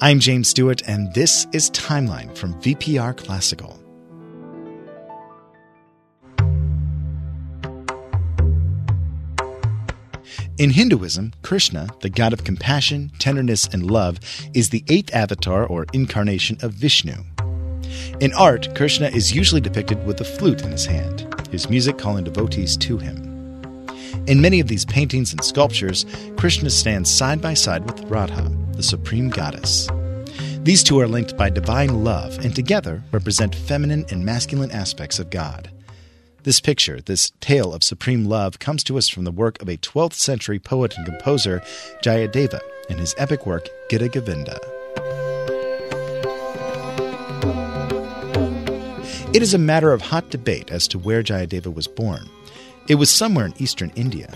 I'm James Stewart, and this is Timeline from VPR Classical. In Hinduism, Krishna, the god of compassion, tenderness, and love, is the eighth avatar or incarnation of Vishnu. In art, Krishna is usually depicted with a flute in his hand, his music calling devotees to him. In many of these paintings and sculptures, Krishna stands side by side with Radha, the supreme goddess. These two are linked by divine love and together represent feminine and masculine aspects of God. This picture, this tale of supreme love, comes to us from the work of a 12th century poet and composer, Jayadeva, in his epic work, Gita Govinda. It is a matter of hot debate as to where Jayadeva was born. It was somewhere in eastern India.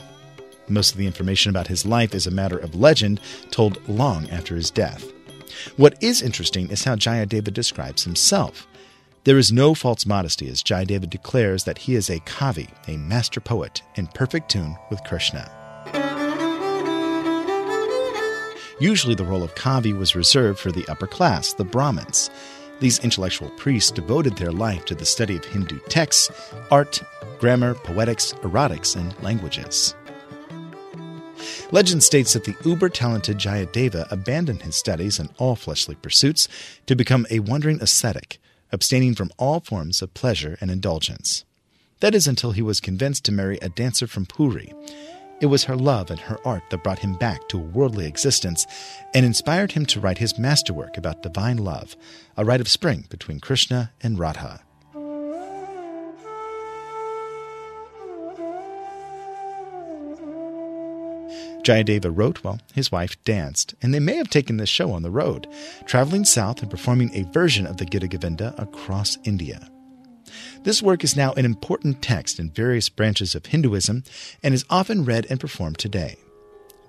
Most of the information about his life is a matter of legend told long after his death. What is interesting is how Jayadeva describes himself. There is no false modesty as Jayadeva declares that he is a kavi, a master poet, in perfect tune with Krishna. Usually, the role of kavi was reserved for the upper class, the Brahmins. These intellectual priests devoted their life to the study of Hindu texts, art, grammar, poetics, erotics, and languages. Legend states that the uber talented Jayadeva abandoned his studies and all fleshly pursuits to become a wandering ascetic abstaining from all forms of pleasure and indulgence. That is until he was convinced to marry a dancer from Puri. It was her love and her art that brought him back to a worldly existence and inspired him to write his masterwork about divine love, a rite of spring between Krishna and Radha. Jayadeva wrote while his wife danced, and they may have taken this show on the road, traveling south and performing a version of the Gita Govinda across India. This work is now an important text in various branches of Hinduism and is often read and performed today.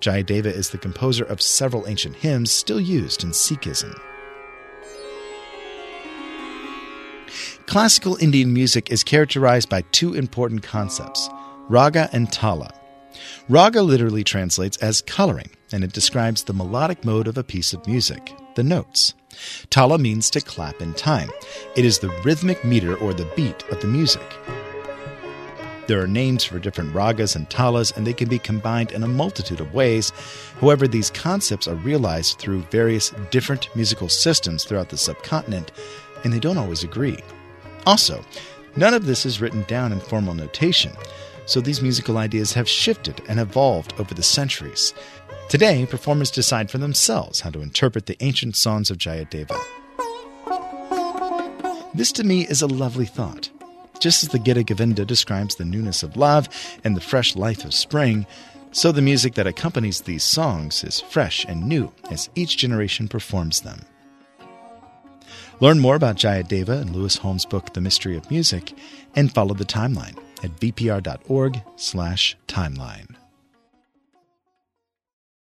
Jayadeva is the composer of several ancient hymns still used in Sikhism. Classical Indian music is characterized by two important concepts raga and tala. Raga literally translates as coloring, and it describes the melodic mode of a piece of music, the notes. Tala means to clap in time. It is the rhythmic meter or the beat of the music. There are names for different ragas and talas, and they can be combined in a multitude of ways. However, these concepts are realized through various different musical systems throughout the subcontinent, and they don't always agree. Also, none of this is written down in formal notation so these musical ideas have shifted and evolved over the centuries. Today, performers decide for themselves how to interpret the ancient songs of Jayadeva. This to me is a lovely thought. Just as the Gita Govinda describes the newness of love and the fresh life of spring, so the music that accompanies these songs is fresh and new as each generation performs them. Learn more about Jayadeva in Lewis Holmes' book The Mystery of Music and follow the timeline at vpr.org/timeline.